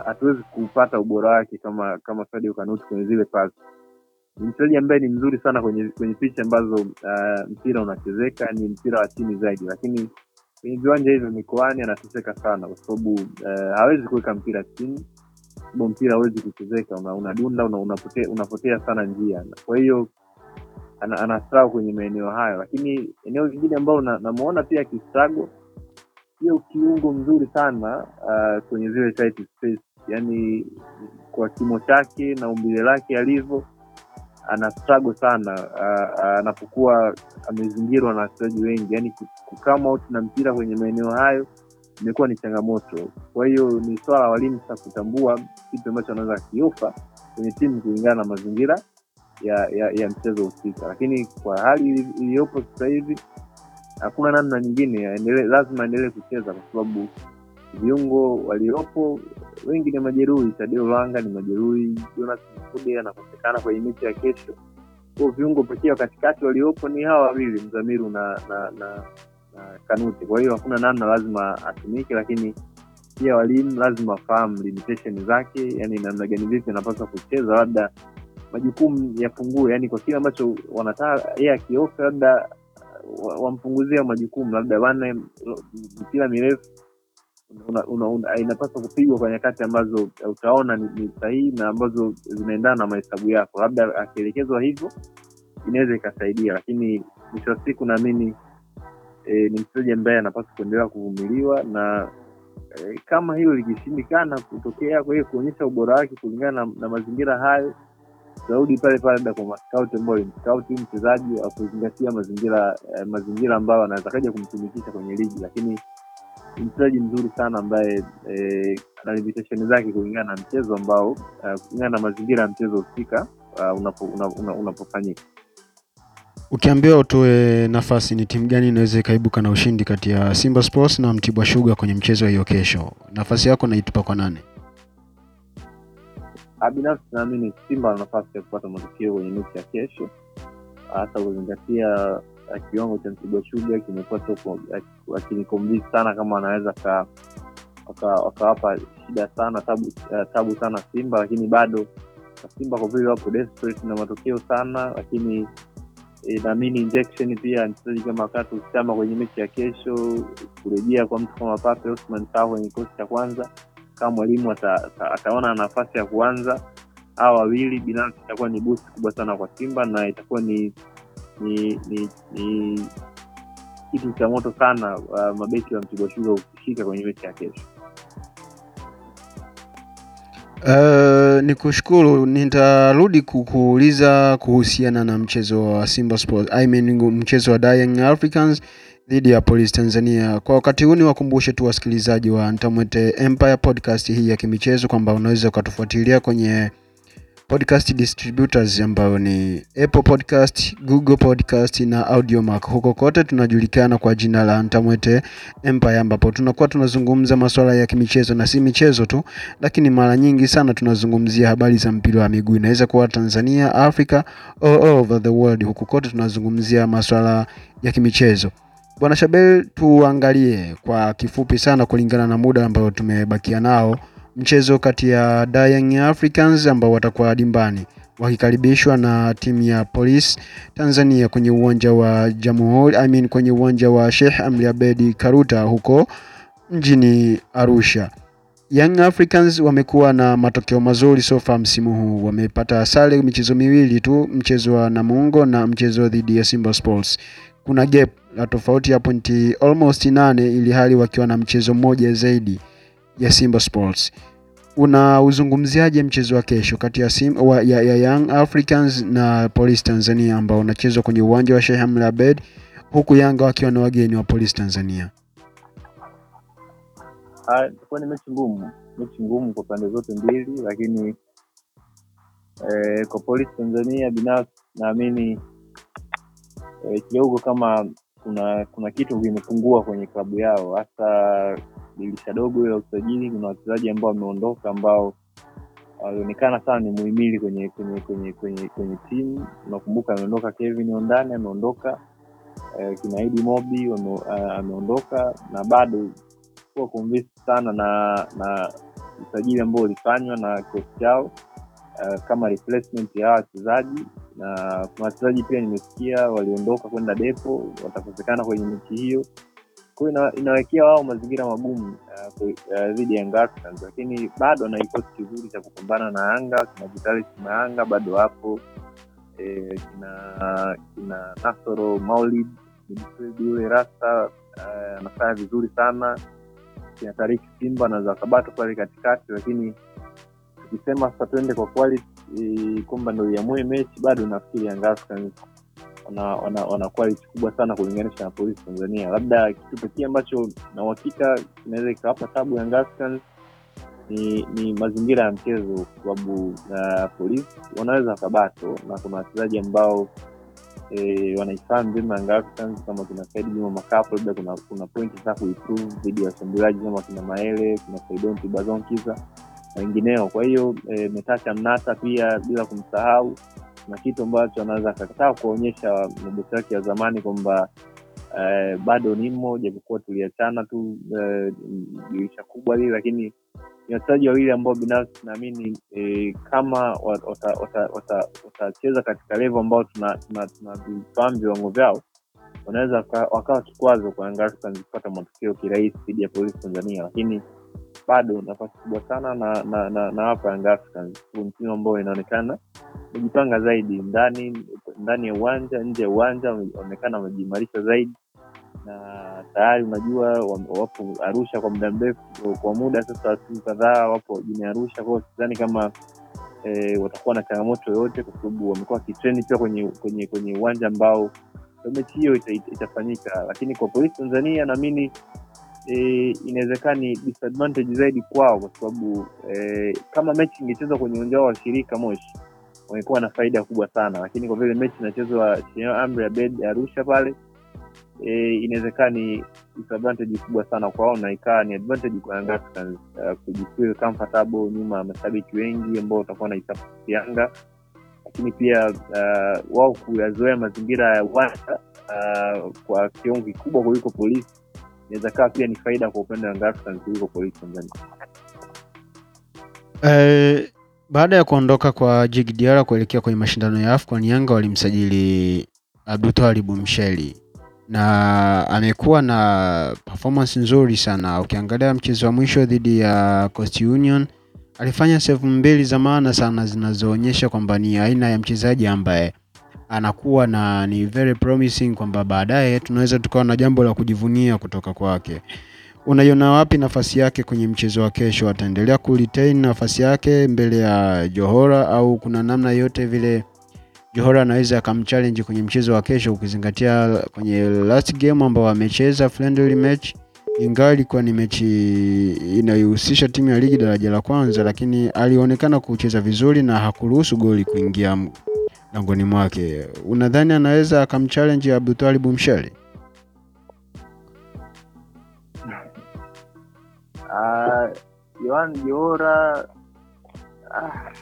hatuwezi kupata ubora wake kama kama Sadio Kanuti kwenye zile pasi. Ni mchezaji ambaye ni mzuri sana kwenye kwenye picha ambazo uh, mpira unachezeka ni mpira wa chini zaidi. Lakini kwenye viwanja hivyo mikoani anateseka sana kwa sababu uh, hawezi kuweka mpira chini bo mpira hawezi kuchezeka unadunda una, unapotea, unapotea sana njia. Kwa hiyo ana, ana kwenye maeneo hayo. Lakini eneo lingine ambalo namuona na pia akistruggle sio kiungo mzuri sana uh, kwenye zile tight space, yani kwa kimo chake na umbile lake alivyo ana struggle sana uh, anapokuwa amezingirwa na wachezaji wengi, yani kukama out na mpira kwenye maeneo hayo imekuwa ni changamoto. Kwa hiyo ni swala la walimu sasa kutambua kitu ambacho anaweza akiofa kwenye timu kulingana na mazingira ya ya, ya mchezo husika, lakini kwa hali iliyopo sasa hivi hakuna namna nyingine, lazima aendelee kucheza kwa sababu viungo waliopo wengi ni majeruhi. Tadeo Langa ni majeruhi, Jonas Mkude anakosekana kwenye mechi ya kesho. Kwa viungo pekee katikati waliopo ni hawa wawili, Mzamiru na na, na, na Kanute. Kwa hiyo hakuna namna, lazima atumike, lakini pia walimu lazima wafahamu limitation zake, yani namna gani vipi anapaswa kucheza, labda majukumu yapungue, yani kwa kile ambacho wanataka yeye akiofa, labda wampunguzia majukumu, labda bana mipira mirefu inapaswa kupigwa kwa nyakati ambazo utaona ni, ni sahihi na ambazo zinaendana na mahesabu yako. Labda akielekezwa hivyo inaweza ikasaidia, lakini mwisho wa siku naamini e, ni mchezaji ambaye anapaswa kuendelea kuvumiliwa na e, kama hilo likishindikana kutokea, kwa hiyo kuonyesha ubora wake kulingana na, na mazingira hayo tarudi pale pale labda kwa maskauti ambao walimskauti mchezaji wa kuzingatia mazingira eh, mazingira ambayo anaweza kaja kumtumikisha kwenye ligi, lakini ni mchezaji mzuri sana ambaye eh, ana limitation zake kulingana na mchezo ambao uh, kulingana na mazingira ya mchezo husika uh, unapofanyika una, una, una Ukiambiwa utoe nafasi, ni timu gani inaweza ikaibuka na ushindi kati ya Simba Sports na Mtibwa Sugar kwenye mchezo hiyo kesho? Nafasi yako naitupa kwa nane? Binafsi naamini Simba ana nafasi ya kupata matokeo kwenye mechi ya kesho, hasa kuzingatia kiwango cha Mtibwa Sugar kimekuwa akinikombizi sana, kama anaweza wakawapa shida sana tabu, tabu sana Simba, lakini bado Simba kwa vile wapo desperate na matokeo sana, lakini e, naamini injection pia mchezaji kama wakati Chama kwenye mechi ya kesho, kurejea kwa mtu kama Pape Osman Sao kwenye kikosi cha kwanza kama mwalimu ata, ata, ataona nafasi ya kuanza hawa wawili, binafsi itakuwa ni boost kubwa sana kwa Simba na itakuwa ni ni ni, ni kitu cha moto sana uh, mabeki wa Mtibwa ukishika kwenye mechi ya kesho. Uh, ni kushukuru. Nitarudi kukuuliza kuhusiana na mchezo wa Simba Sports, I mean mchezo wa Young Africans dhidi ya polisi Tanzania. Kwa wakati huu niwakumbushe tu wasikilizaji wa Ntamwete Empire podcast hii ya kimichezo kwamba unaweza ukatufuatilia kwenye podcast distributors ambayo ni Apple Podcast, Google Podcast na Audiomack. Huko kote tunajulikana kwa jina la Ntamwete Empire, ambapo tunakuwa tunazungumza masuala ya kimichezo na si michezo tu, lakini mara nyingi sana tunazungumzia habari za mpira wa miguu. Inaweza kuwa Tanzania, Africa, all over the world. Huko kote tunazungumzia masuala ya kimichezo. Bwana Shabel, tuangalie kwa kifupi sana kulingana na muda ambao tumebakia nao mchezo kati ya Young Africans ambao watakuwa dimbani wakikaribishwa na timu ya Police Tanzania kwenye uwanja wa Jamhuri, I mean kwenye uwanja wa Sheikh Amri Abedi Karuta huko mjini Arusha. Young Africans wamekuwa na matokeo mazuri so far msimu huu, wamepata sare michezo miwili tu, mchezo wa Namungo na mchezo dhidi ya Simba Sports. Kuna gap la tofauti ya pointi almost nane, ili hali wakiwa na mchezo mmoja zaidi ya Simba Sports. Unauzungumziaje mchezo wa kesho kati ya, Sim, wa, ya, ya Young Africans na Police Tanzania ambao unachezwa kwenye uwanja wa Sheikh Amri Abeid huku Yanga wakiwa na wageni wa Police Tanzania? Itakuwa ni mechi ngumu, mechi ngumu kwa pande zote mbili, lakini eh, kwa Police Tanzania binafsi naamini eh, kidogo kama kuna kuna kitu kimepungua kwenye klabu yao, hasa dirisha dogo la usajili. Kuna wachezaji ambao wameondoka ambao walionekana sana ni muhimili kwenye kwenye kwenye kwenye kwenye timu. Unakumbuka ameondoka Kevin Ondane, ameondoka eh, kinaidi Mobi ameondoka, na bado kuwa convinced sana na na usajili ambao ulifanywa na kikosi chao uh, kama replacement ya wachezaji na kuna wachezaji pia nimesikia waliondoka kwenda depo, watakosekana kwenye mechi hiyo. Kwa hiyo inawekea wao mazingira magumu dhidi uh, ya Young Africans, lakini bado ana kikosi kizuri cha kupambana na Yanga. Kina Vitalis Mayanga bado hapo e, kina kina Nasoro Maulid yule Rasta anafanya vizuri sana kinatariki Simba na Zakabato pale katikati, lakini tukisema sasa tuende kwa quality kwamba ndo iamue mechi, bado nafikiri Young Africans wana, wana, kubwa sana kulinganisha na Polisi Tanzania. Labda kitu pekee ambacho na uhakika kinaweza ikawapa tabu Young ni, ni mazingira ya mchezo, kwa sababu uh, Polisi wanaweza wakabato na kuna wachezaji ambao e, wanaifahamu vyema Young kama kina Said Juma Makapo, labda kuna kuna pointi za kuimprove dhidi ya washambuliaji kama kina Maele, kuna Saidon Tibazon wengineo. Kwa hiyo e, Metacha Mnata pia bila kumsahau, na kitu ambacho anaweza akakataa kuonyesha mabosi wake ya zamani kwamba e, bado nimo, japokuwa tuliachana tu dirisha e, kubwa lile, lakini ni wachezaji wawili ambao binafsi naamini e, kama watacheza katika levo ambao tunavifahamu viwango vyao wanaweza wakawa kikwazo kwa Yanga Africans kupata matokeo kirahisi dhidi ya Polisi Tanzania, lakini bado nafasi kubwa sana na na, na, na hapa Young Africans ni timu ambayo inaonekana imejipanga zaidi ndani ndani ya uwanja, nje ya uwanja wameonekana wamejiimarisha zaidi na tayari unajua wapo Arusha kwa muda mrefu, kwa muda sasa timu kadhaa wapo jini Arusha. Kwao sidhani kama e, watakuwa na changamoto yoyote, kwa sababu wamekuwa wakitreni pia kwenye kwenye kwenye uwanja ambao mechi hiyo ita, ita, itafanyika. Lakini kwa Polisi Tanzania naamini e, inawezekana ni disadvantage zaidi kwao, kwa sababu e, kama mechi ingechezwa kwenye uwanja wao wa shirika Moshi wangekuwa na faida kubwa sana, lakini kwa vile mechi inachezwa chini ya Amri Abed Arusha pale e, inawezekana ni disadvantage kubwa sana kwao na ikawa ni advantage kwa Young Africans. Uh, comfortable nyuma ya mashabiki wengi ambao watakuwa naisapoti Yanga, lakini pia uh, wao kuyazoea mazingira ya uwanja uh, kwa kiwango kikubwa kuliko Polisi inaweza kaa pia ni faida kwa upande wa kuliko Polisi Tanzania. Eh, baada ya kuondoka kwa Djigui Diarra kuelekea kwenye mashindano ya AFCON, Yanga walimsajili Abdultwalib Msheli na amekuwa na performance nzuri sana. Ukiangalia mchezo wa mwisho dhidi ya Coast Union alifanya save mbili za maana sana zinazoonyesha kwamba ni aina ya mchezaji ambaye anakuwa na ni very promising, kwamba baadaye tunaweza tukawa na jambo la kujivunia kutoka kwake. Unaiona wapi nafasi yake kwenye mchezo wa kesho? Ataendelea ku retain nafasi yake mbele ya Johora au kuna namna yote vile Johora anaweza akamchallenge kwenye mchezo wa kesho, ukizingatia kwenye last game ambao amecheza friendly match, ingawa ilikuwa ni mechi inayohusisha timu ya ligi daraja la kwanza, lakini alionekana kucheza vizuri na hakuruhusu goli kuingia langoni mwake. Unadhani anaweza akamchallenge Abdultwalib Msheli? Uh, Yohan Johora ah,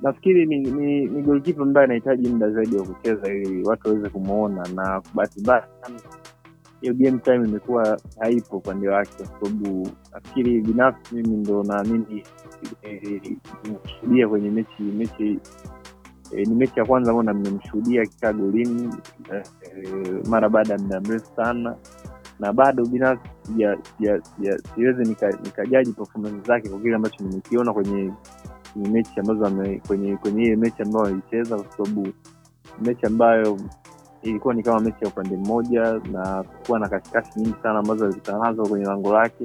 nafikiri ni, ni, ni golikipa ambaye anahitaji muda zaidi wa kucheza ili watu waweze kumwona, na bahati mbaya hiyo game time imekuwa haipo upande wake, kwa sababu nafikiri binafsi mimi ndo naamini nimeshuhudia e, kwenye mechi mechi e, ni mechi ya kwanza ambao nimemshuhudia akikaa golini e, mara baada ya muda mrefu sana na bado binafsi siwezi nikajaji nika performance zake kwa kile ambacho nimekiona kwenye mechi ambazo ame, kwenye kwenye ile mechi ambayo alicheza, kwa sababu mechi ambayo ilikuwa ni kama mechi ya upande mmoja na kuwa na kasikasi nyingi sana ambazo alikutana nazo kwenye lango lake.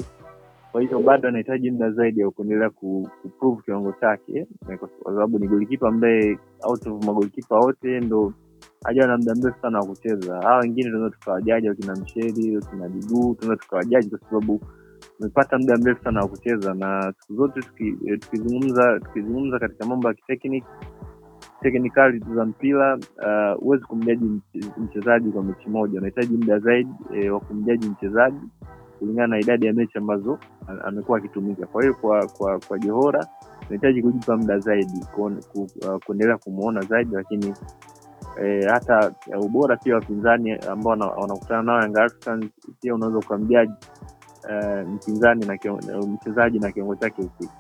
Kwa hiyo bado anahitaji muda zaidi ya kuendelea kuprove kiwango chake, kwa sababu ni golikipa ambaye out of magolikipa wote ndo hajawa na muda mrefu sana wa kucheza. Hawa wengine tunaweza tukawajaji, wakina Msheli, wakina Diguu, tunaweza tukawajaji kwa sababu tumepata muda mrefu sana wa kucheza, na siku zote tukizungumza tukizungumza katika mambo ya kitekniki teknikali za mpira huwezi uh, kumjaji mchezaji kwa mechi moja. Unahitaji muda zaidi e, wa kumjaji mchezaji kulingana na idadi ya mechi ambazo amekuwa akitumika. Kwa hiyo kwa kwa kwa Johora unahitaji kujipa muda zaidi kuendelea kumwona zaidi, lakini e, hata ubora pia wapinzani ambao wanakutana nao Young Africans pia unaweza ukamjaji Uh, mpinzani na mchezaji na kiwango chake husika.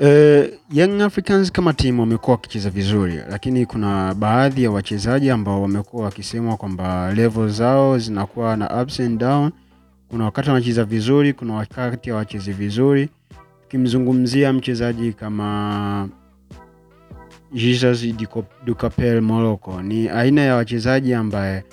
Uh, Young Africans kama timu wamekuwa wakicheza vizuri, lakini kuna baadhi ya wachezaji ambao wamekuwa wakisemwa kwamba level zao zinakuwa na ups and down. Kuna wakati wanacheza vizuri, kuna wakati hawachezi vizuri. Tukimzungumzia mchezaji kama Jesus Dukapel Morocco, ni aina ya wachezaji ambaye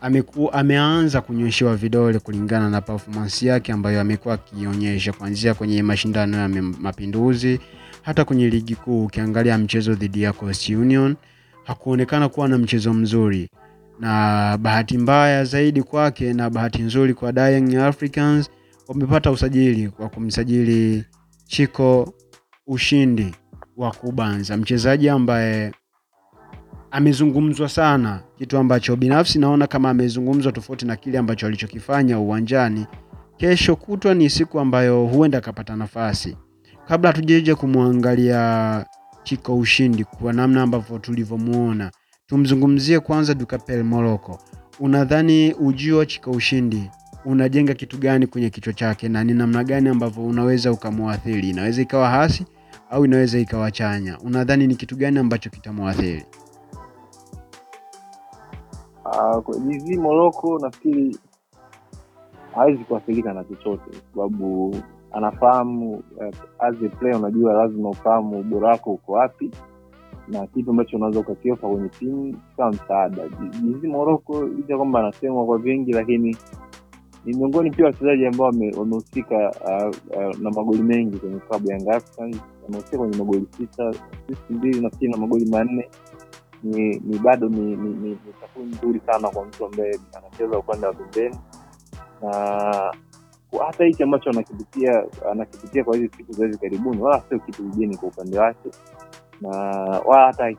ameku, ameanza kunyoshewa vidole kulingana na performance yake ambayo amekuwa akionyesha kuanzia kwenye mashindano ya Mapinduzi hata kwenye ligi kuu. Ukiangalia mchezo dhidi ya Coast Union hakuonekana kuwa na mchezo mzuri, na bahati mbaya zaidi kwake na bahati nzuri kwa Young Africans wamepata usajili wa kumsajili Chiko Ushindi wa Kubanza, mchezaji ambaye amezungumzwa sana, kitu ambacho binafsi naona kama amezungumzwa tofauti na kile ambacho alichokifanya uwanjani. Kesho kutwa ni siku ambayo huenda akapata nafasi. Kabla hatujaja kumwangalia Chiko Ushindi kwa namna ambavyo tulivyomuona, tumzungumzie kwanza Dukapel Morocco. Unadhani ujio wa Chika Ushindi unajenga kitu gani kwenye kichwa chake na ni namna gani ambavyo unaweza ukamwathiri? Inaweza ikawa hasi au inaweza ikawa chanya. Unadhani ni kitu gani ambacho kitamwathiri? Uh, JZ nafikiri hawezi kuathirika na chochote kwa sababu anafahamu uh, as a player, unajua lazima ufahamu ubora wako uko wapi na kitu ambacho unaweza ukakiofa kwenye timu kama msaada. JZ Moroko licha kwamba anasemwa kwa vingi, lakini ni miongoni pia wachezaji ambao wamehusika uh, uh, na magoli mengi kwenye klabu ya Young Africans. Amehusika kwenye magoli sita, asisti mbili, nafikiri na magoli manne ni, ni bado ni, ni, ni, ni takwimu nzuri sana kwa mtu ambaye anacheza upande wa pembeni, na hata hichi ambacho anakipitia anakipitia kwa hizi siku za hivi karibuni, wala sio kitu kigeni kwa upande wake, na wala hata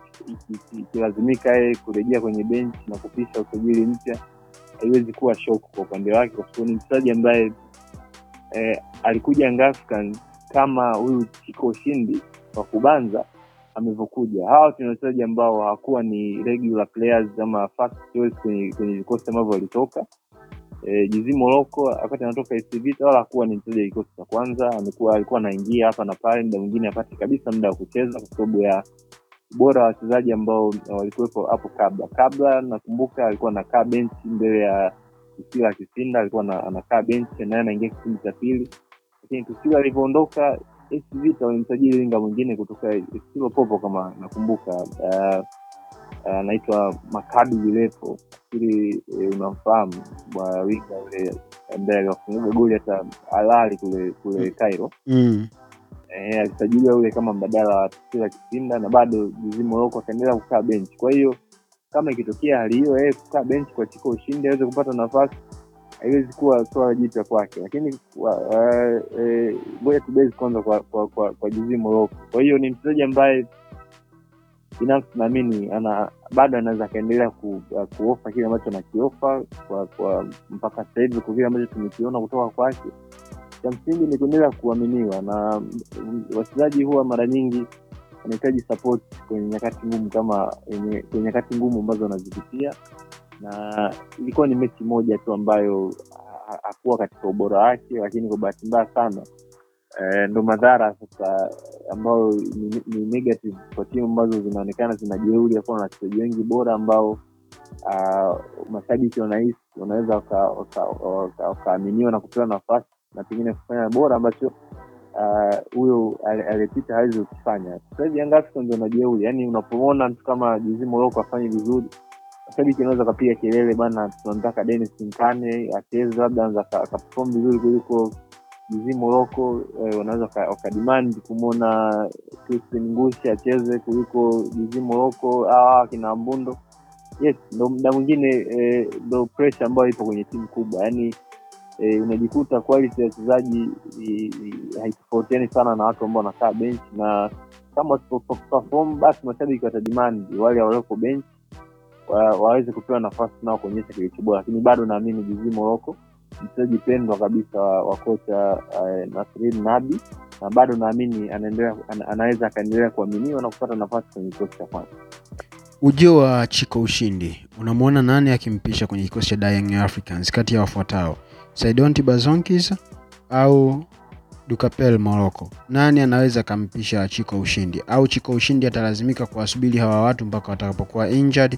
ikilazimika yeye kurejea kwenye benchi na kupisha usajili mpya haiwezi kuwa shok kwa upande wake, kwa sababu ni mchezaji ambaye eh, alikuja Africans kama huyu Chiko Ushindi wa Kubanza amevyokuja. Hawa ni wachezaji ambao hawakuwa ni regular players ama first choice kwenye kwenye vikosi ambavyo walitoka. E, Jizi Moroko wakati anatoka AS Vita wala hakuwa ni mchezaji kikosi cha kwanza, amekuwa alikuwa anaingia hapa na pale, muda mwingine apate kabisa muda wa kucheza kwa sababu ya ubora wa wachezaji ambao walikuwepo hapo kabla. Kabla nakumbuka alikuwa anakaa benchi mbele ya Tusila Kisinda, alikuwa anakaa benchi naye anaingia kipindi cha pili, lakini Tusila alivyoondoka AS Vita walimsajili winga mwingine kutoka Popo kama nakumbuka, anaitwa uh, uh, Makadu Vilepo, nafikiri uh, unamfahamu bwana winga yule ambaye aliwafunga goli hata Alali kule kule Cairo mm. Eh, alisajiliwa ule kama mbadala wa Tusila Kisinda na bado Jizi Moroko akaendelea kukaa benchi. Kwa hiyo kama ikitokea hali hiyo, yeye kukaa benchi kwa Chiko Ushindi aweze kupata nafasi haiwezi kuwa swala jipya kwake, lakini ngoja uh, tubezi kwanza kwa kwa, kwa, kwa Jizi Moroko. Kwa hiyo ni mchezaji ambaye binafsi naamini ana bado anaweza akaendelea ku, uh, kuofa kile ambacho anakiofa kwa, kwa mpaka sasa hivi kwa kile ambacho tumekiona kutoka kwake. Cha msingi ni kuendelea kuaminiwa, na wachezaji huwa mara nyingi wanahitaji support kwenye nyakati ngumu kama kwenye nyakati ngumu ambazo wanazipitia na ilikuwa ni mechi moja tu ambayo hakuwa katika ubora wake, lakini kwa bahati mbaya sana e, ndo madhara sasa ambayo ni, ni negative kwa timu ambazo zinaonekana zina jeuri ya na wachezaji wengi bora ambao uh, mashabiki wanahisi wanaweza wakaaminiwa na kupewa nafasi na pengine kufanya bora ambacho huyo uh, aliyepita hawezi kukifanya. Sasa hivi Young Africans wana jeuri, yaani unapomwona mtu kama Moroko afanye vizuri mashabiki anaweza akapiga kelele bana, tunamtaka Dennis Mkane acheze, labda anaweza akaperform vizuri kuliko Jizi Moroko. Eh, wanaweza wakademand kumwona Crispin Ngushi acheze kuliko Jizi Moroko ah, kina Mbundo. Yes, ndo muda mwingine ndo eh, pressure ambayo ipo kwenye timu kubwa, yaani eh, unajikuta quality ya wachezaji haitofautiani sana na watu ambao wanakaa bench, na kama wasipoperform basi mashabiki watadimandi wale walioko bench waweze kupewa nafasi nao kuonyesha kilicho lakini bado naamini Jizi Moroko mchezaji pendwa kabisa wa, kocha uh, Nasrin Nabi, na bado naamini anaendelea anaweza akaendelea kuaminiwa na kupata nafasi kwenye kikosi cha kwanza. Ujio wa Chiko Ushindi, unamwona nani akimpisha kwenye kikosi cha Young Africans kati ya wafuatao, Saidonti Bazonkis au Dukapel Morocco? Nani anaweza akampisha Chiko Ushindi, au Chiko Ushindi atalazimika kuwasubiri hawa watu mpaka watakapokuwa injured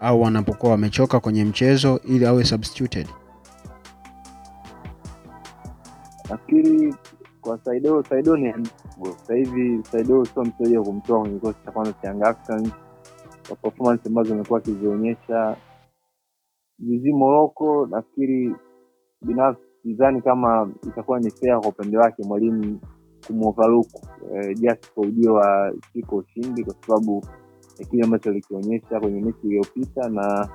au wanapokuwa wamechoka kwenye mchezo ili awe substituted? Nafikiri kwa Saido, Saido ni sasa Saido sio mchezaji wa kumtoa kwenye kikosi cha kwanza cha Young Africans kwa performance ambazo amekuwa akizionyesha. Zizi Moroko nafikiri binafsi sidhani kama itakuwa ni fair kwa upande wake mwalimu kumovaluku eh, just kwa ujio wa Chiko ushindi kwa sababu ya kile ambacho alikionyesha kwenye mechi iliyopita na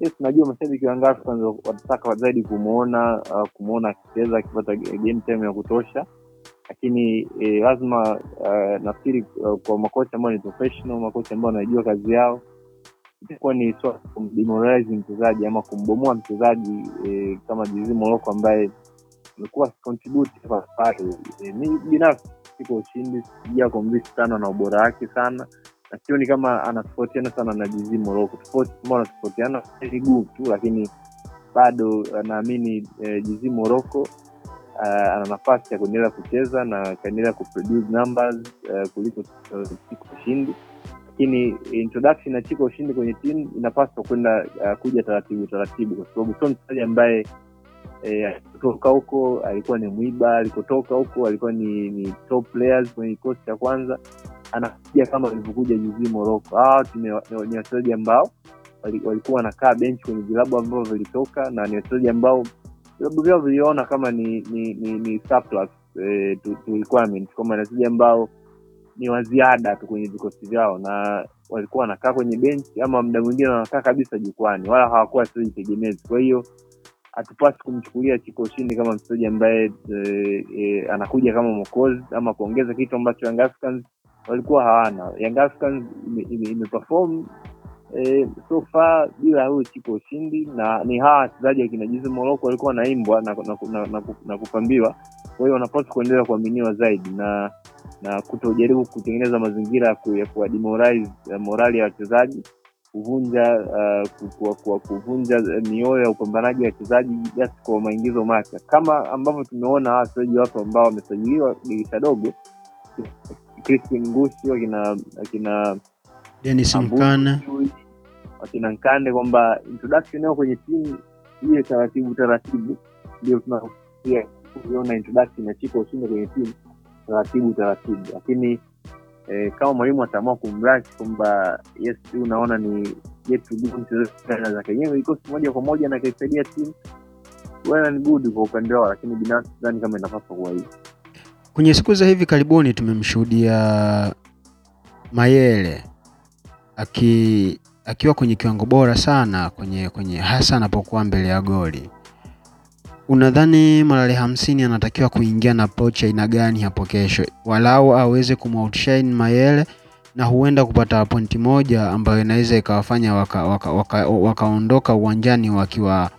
yes, najua mashabiki wa Yanga Africans zaidi kumwona uh, kumwona akicheza akipata game time ya kutosha lakini eh, lazima uh, nafikiri uh, kwa makocha ambao ni professional makocha ambao wanajua kazi yao itakuwa ni swala kumdemoralize mchezaji ama kumbomoa mchezaji eh, kama Jizzy Morocco ambaye amekuwa akicontribute hapa pale. Eh, binafsi siko ushindi, sija sana na ubora wake sana, na sioni kama anatofautiana sana na Jizzy Morocco. Tofauti anatofautiana miguu tu, lakini bado eh, naamini eh, Jizzy Morocco uh, ana nafasi ya kuendelea kucheza na akaendelea kuproduce numbers uh, kuliko uh, Chiko Ushindi, lakini introduction ya Chiko Ushindi kwenye timu inapaswa kwenda uh, kuja taratibu taratibu, kwa sababu sio mchezaji ambaye alikotoka e, huko alikuwa ni mwiba, alikotoka huko alikuwa ni, ni top players kwenye kikosi cha kwanza, anakuja kama alivyokuja juzi Morocco. Hawa ni ni- wachezaji ambao walikuwa wanakaa benchi kwenye vilabu ambavyo vilitoka na ni wachezaji ambao vilabu vyao viliona kama ni ni ni, ni surplus eh, to, requirement kama ni wachezaji ambao ni waziada tu kwenye vikosi vyao na walikuwa wanakaa kwenye benchi ama muda mwingine wanakaa kabisa jukwani wala hawakuwa wachezaji tegemezi kwa hiyo hatupasi kumchukulia Chiko Ushindi kama mchezaji ambaye e, e, anakuja kama mwokozi ama kuongeza kitu ambacho Young Africans walikuwa hawana. Young Africans ime- ime- imeperform e, so far bila huyu Chiko Ushindi, na ni hawa wachezaji akina Jizi Moroko walikuwa wanaimbwa na, na, na, na, na kupambiwa. Kwa hiyo wanapaswa kuendelea kuaminiwa zaidi na na kutojaribu kutengeneza mazingira ya ku- ya kuwademoralize morali ya wachezaji kuvunja uh, ku- ku- ku- kuvunja mioyo ya upambanaji wa wachezaji just kwa maingizo mapya kama ambavyo tumeona wachezaji wapo ambao wamesajiliwa dirisha dogo Crispin Ngushi wakina wakina Dennis Mkana, wakina Nkande kwamba introduction yao kwenye timu ile taratibu taratibu, ndio tunakuia kuiona introduction ya Chiko Ushinde kwenye timu taratibu taratibu, lakini eh, kama mwalimu ataamua kumrush kwamba yes, unaona ni to mchezaji kenyewe ikosi moja kwa moja na kaisaidia timu well and good kwa upande wao, lakini binafsi sidhani kama inapaswa kuwa hivi. Kwenye siku za hivi karibuni tumemshuhudia Mayele aki akiwa kwenye kiwango bora sana kwenye kwenye hasa anapokuwa mbele ya goli. Unadhani Malale hamsini anatakiwa kuingia na approach aina gani hapo kesho, walau aweze kumoutshine Mayele na huenda kupata pointi moja ambayo inaweza ikawafanya wakaondoka waka, waka, waka uwanjani wakiwa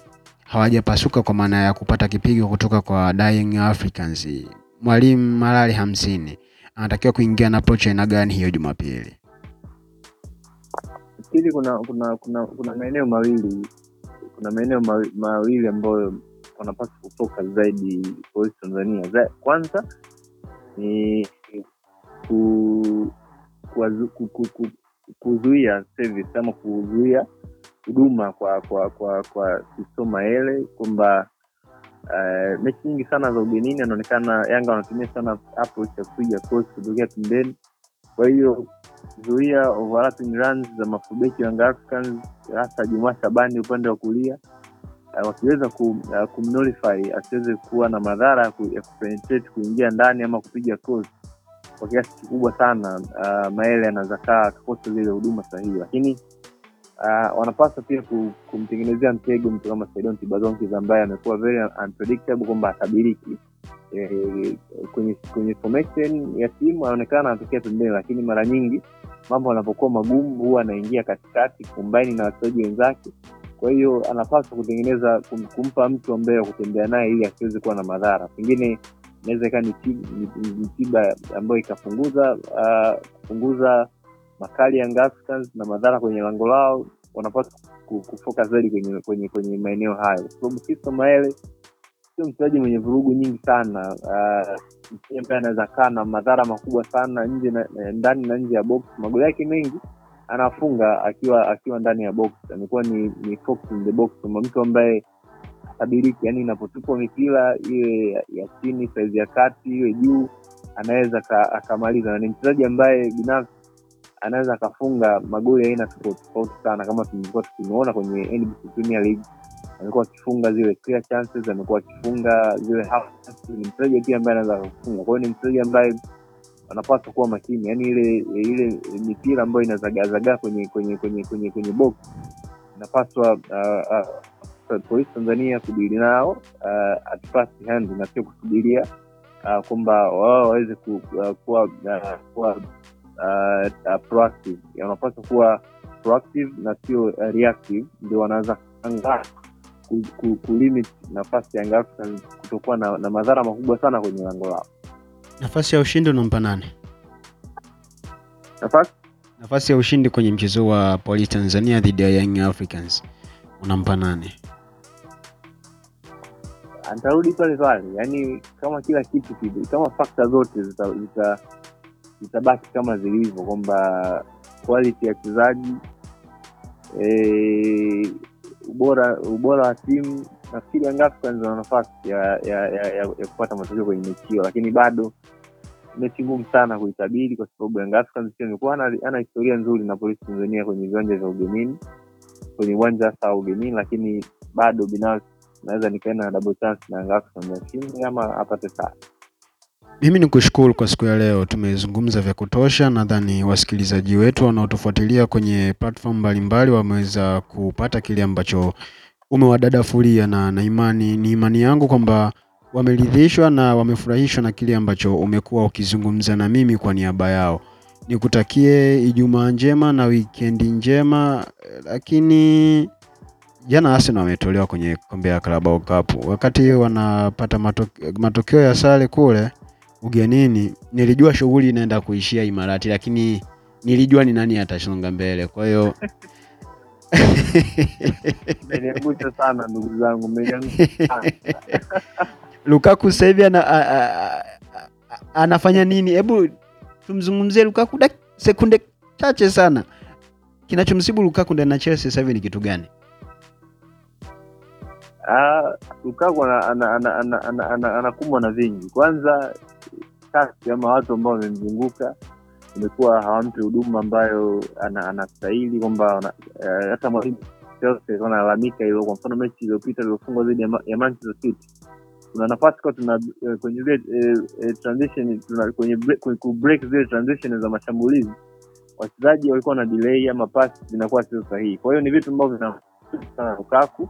hawajapasuka kwa maana ya kupata kipigo kutoka kwa Dying Africans. Mwalimu Malale hamsini anatakiwa kuingia na pocha aina gani hiyo Jumapili? Nafikiri kuna kuna kuna kuna maeneo mawili kuna maeneo mawili ambayo wanapaswa kufocus zaidi polisi Tanzania. Za, kwanza ni ku, kuwazu- ku, ku, ku, kuzuia service ama kuzuia huduma kwa kwa kwa kwa Kisoma ele kwamba uh, mechi nyingi sana za ugenini anaonekana Yanga wanatumia sana approach ya kupiga cross kutokea pembeni. Kwa hiyo zuia overlapping runs za mafubeki Young Africans hasa Jumaa Shabani upande wa kulia uh, wakiweza ku, uh, kumnullify asiweze kuwa na madhara ya kupenetrate kuingia ndani ama kupiga cross kwa kiasi kikubwa sana uh, Maele anaweza kaa akakosa zile huduma sahihi, lakini uh, wanapaswa pia kumtengenezea mtego mtu kama Saidon Tibazonki ambaye amekuwa very unpredictable kwamba atabiriki eh, kwenye kwenye formation ya timu anaonekana anatokea pembeni, lakini mara nyingi mambo anapokuwa magumu huwa anaingia katikati kumbaini na wachezaji wenzake. Kwa hiyo anapaswa kutengeneza kum, kumpa mtu ambaye wa kutembea naye ili asiweze kuwa na madhara. Pengine inaweza ikawa ni tiba ambayo ikapunguza uh, kupunguza makali ya Africans na madhara kwenye lango lao. Wanapaswa ku- kufocus zaidi kwenye kwenye kwenye maeneo hayo, kwa sababu Fiston Mayele sio mchezaji mwenye vurugu nyingi sana uh, ambaye anaweza kaa na madhara makubwa sana nje na, na- ndani na nje ya box. Magoli yake mengi anafunga akiwa akiwa ndani ya box, amekuwa ni, ni fox in the box, mtu ambaye hatabiriki, yani inapotupwa mipira iwe ya, ya chini, saizi ya kati, iwe juu, anaweza akamaliza, na ni mchezaji ambaye binafsi anaweza akafunga magoli aina tofauti tofauti sana, kama tumekuwa tukimuona kwenye NBC Premier League. Amekuwa akifunga zile clear chances, amekuwa akifunga zile half chances. Ni mchezaji pia ambaye anaweza kufunga, kwa hiyo ni mchezaji ambaye anapaswa kuwa makini, yaani ile ile mipira ambayo inazagaazagaa kwenye kwenye kwenye kwenye kwenye box inapaswa uh, uh, polisi Tanzania kudili nao uh, at first hand na sio kusubiria uh, kwamba wao waweze ku, uh, kuwa uh, uh, uh, proactive. Wanapaswa kuwa proactive na sio uh, reactive, ndio wanaweza angaa ku, ku, kulimit nafasi ya Young Africans kutokuwa na, na madhara makubwa sana kwenye lango lao. Nafasi ya ushindi unampa nani? Nafasi Nafasi ya ushindi kwenye mchezo wa Police Tanzania dhidi ya Young Africans unampa nani? Nitarudi pale pale, yaani kama kila kitu kama fakta zote zita, zita, zita kama zilivyo, kwamba quality ya wachezaji e, ubora ubora wa timu, nafikiri Young Africans wana nafasi ya ya, ya, ya, ya kupata matokeo kwenye mechi hiyo, lakini bado mechi ngumu sana kuitabiri kwa sababu Young Africans pia imekuwa ana historia nzuri na Polisi Tanzania kwenye viwanja vya ugenini, kwenye uwanja hasa wa ugenini, lakini bado binafsi naweza nikaenda na double chance na Young Africans ashinde ama apate sare. Mimi ni kushukuru kwa siku ya leo, tumezungumza vya kutosha. Nadhani wasikilizaji wetu wanaotufuatilia kwenye platform mbalimbali wameweza kupata kile ambacho umewadadafulia, na na imani ni imani yangu kwamba wameridhishwa na wamefurahishwa na kile ambacho umekuwa ukizungumza na mimi kwa niaba yao. Nikutakie Ijumaa njema na wikendi njema, lakini jana Arsenal wametolewa kwenye kombe ya Carabao Cup. Wakati wanapata matokeo ya sare kule ugenini, nilijua shughuli inaenda kuishia Imarati, lakini nilijua ni nani atasonga mbele. Kwa hiyo Mmeniangusha sana ndugu zangu, sana. Lukaku sasa hivi ana, a- a- a- anafanya nini? Hebu tumzungumzie Lukaku dak sekunde chache sana. Kinachomsibu Lukaku ndani ya Chelsea sasa hivi ni kitu gani? Uh, Lukaku ana- ana- ana- ana- ana- ana- anakumbwa na vingi. Kwanza kasi ama watu ambao wamemzunguka imekuwa hawampi huduma ambayo anastahili, kwamba eh, hata mwalimu analalamika hilo. Kwa mfano mechi iliyopita iliyofungwa dhidi ya Manchester City, kuna nafasi kwenye zile transition za mashambulizi wachezaji walikuwa na delay ama pasi zinakuwa sio sahihi. Kwa hiyo ni vitu ambavyo vina Lukaku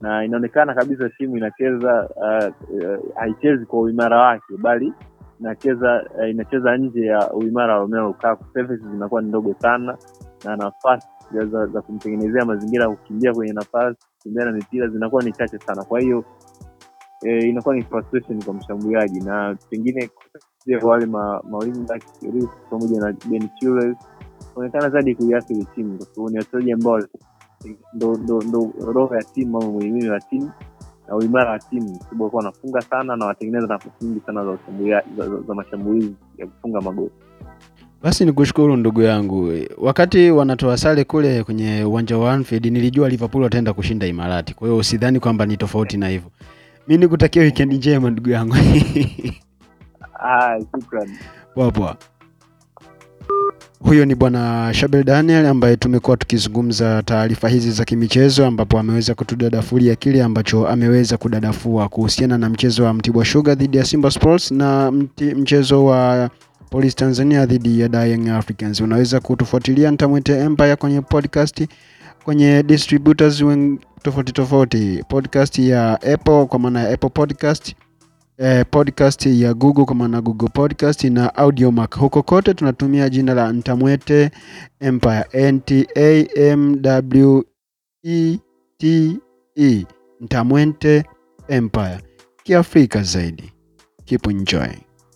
na inaonekana kabisa timu inacheza uh, uh, haichezi kwa uimara wake bali inacheza uh, inacheza nje ya uimara wa Romelu Lukaku. Zinakuwa ni ndogo sana na nafasi za, za, za kumtengenezea mazingira ya kukimbia kwenye nafasi kukimbia na mipira zinakuwa ni chache sana. Kwa hiyo eh, inakuwa ni frustration kwa mshambuliaji na pengine wale ma, mawingi pamoja na Ben Chilwell kuonekana zaidi kuiathiri timu kwa sababu ni wachezaji ambao ndo roho ya timu ama muhimili wa timu na uimara wa timu, sababu walikuwa wanafunga sana na watengeneza nafasi nyingi sana za, za, za, za mashambulizi ya kufunga magoli. Basi ni kushukuru ndugu yangu. Wakati wanatoa sare kule kwenye uwanja wa Anfield, nilijua Liverpool wataenda kushinda Imarati. Kwa hiyo usidhani kwamba ni tofauti na hivyo. Mi nikutakia wikendi njema ndugu yangu. [LAUGHS] Ah, shukrani. Poa poa. Huyo ni bwana Shabel Daniel ambaye tumekuwa tukizungumza taarifa hizi za kimichezo, ambapo ameweza kutudadafulia kile ambacho ameweza kudadafua kuhusiana na mchezo wa Mtibwa Sugar dhidi ya Simba Sports na mti, mchezo wa Police Tanzania dhidi ya Young Africans. Unaweza kutufuatilia Ntamwete Empire kwenye podcast kwenye distributors tofauti tofauti, podcast ya Apple kwa maana ya Apple Podcast eh, podcast ya Google kwa maana Google Podcast na Audiomack. Huko kote tunatumia jina la Ntamwete Empire, N T A M W E T E, Ntamwete Empire, kiafrika zaidi. Keep enjoying.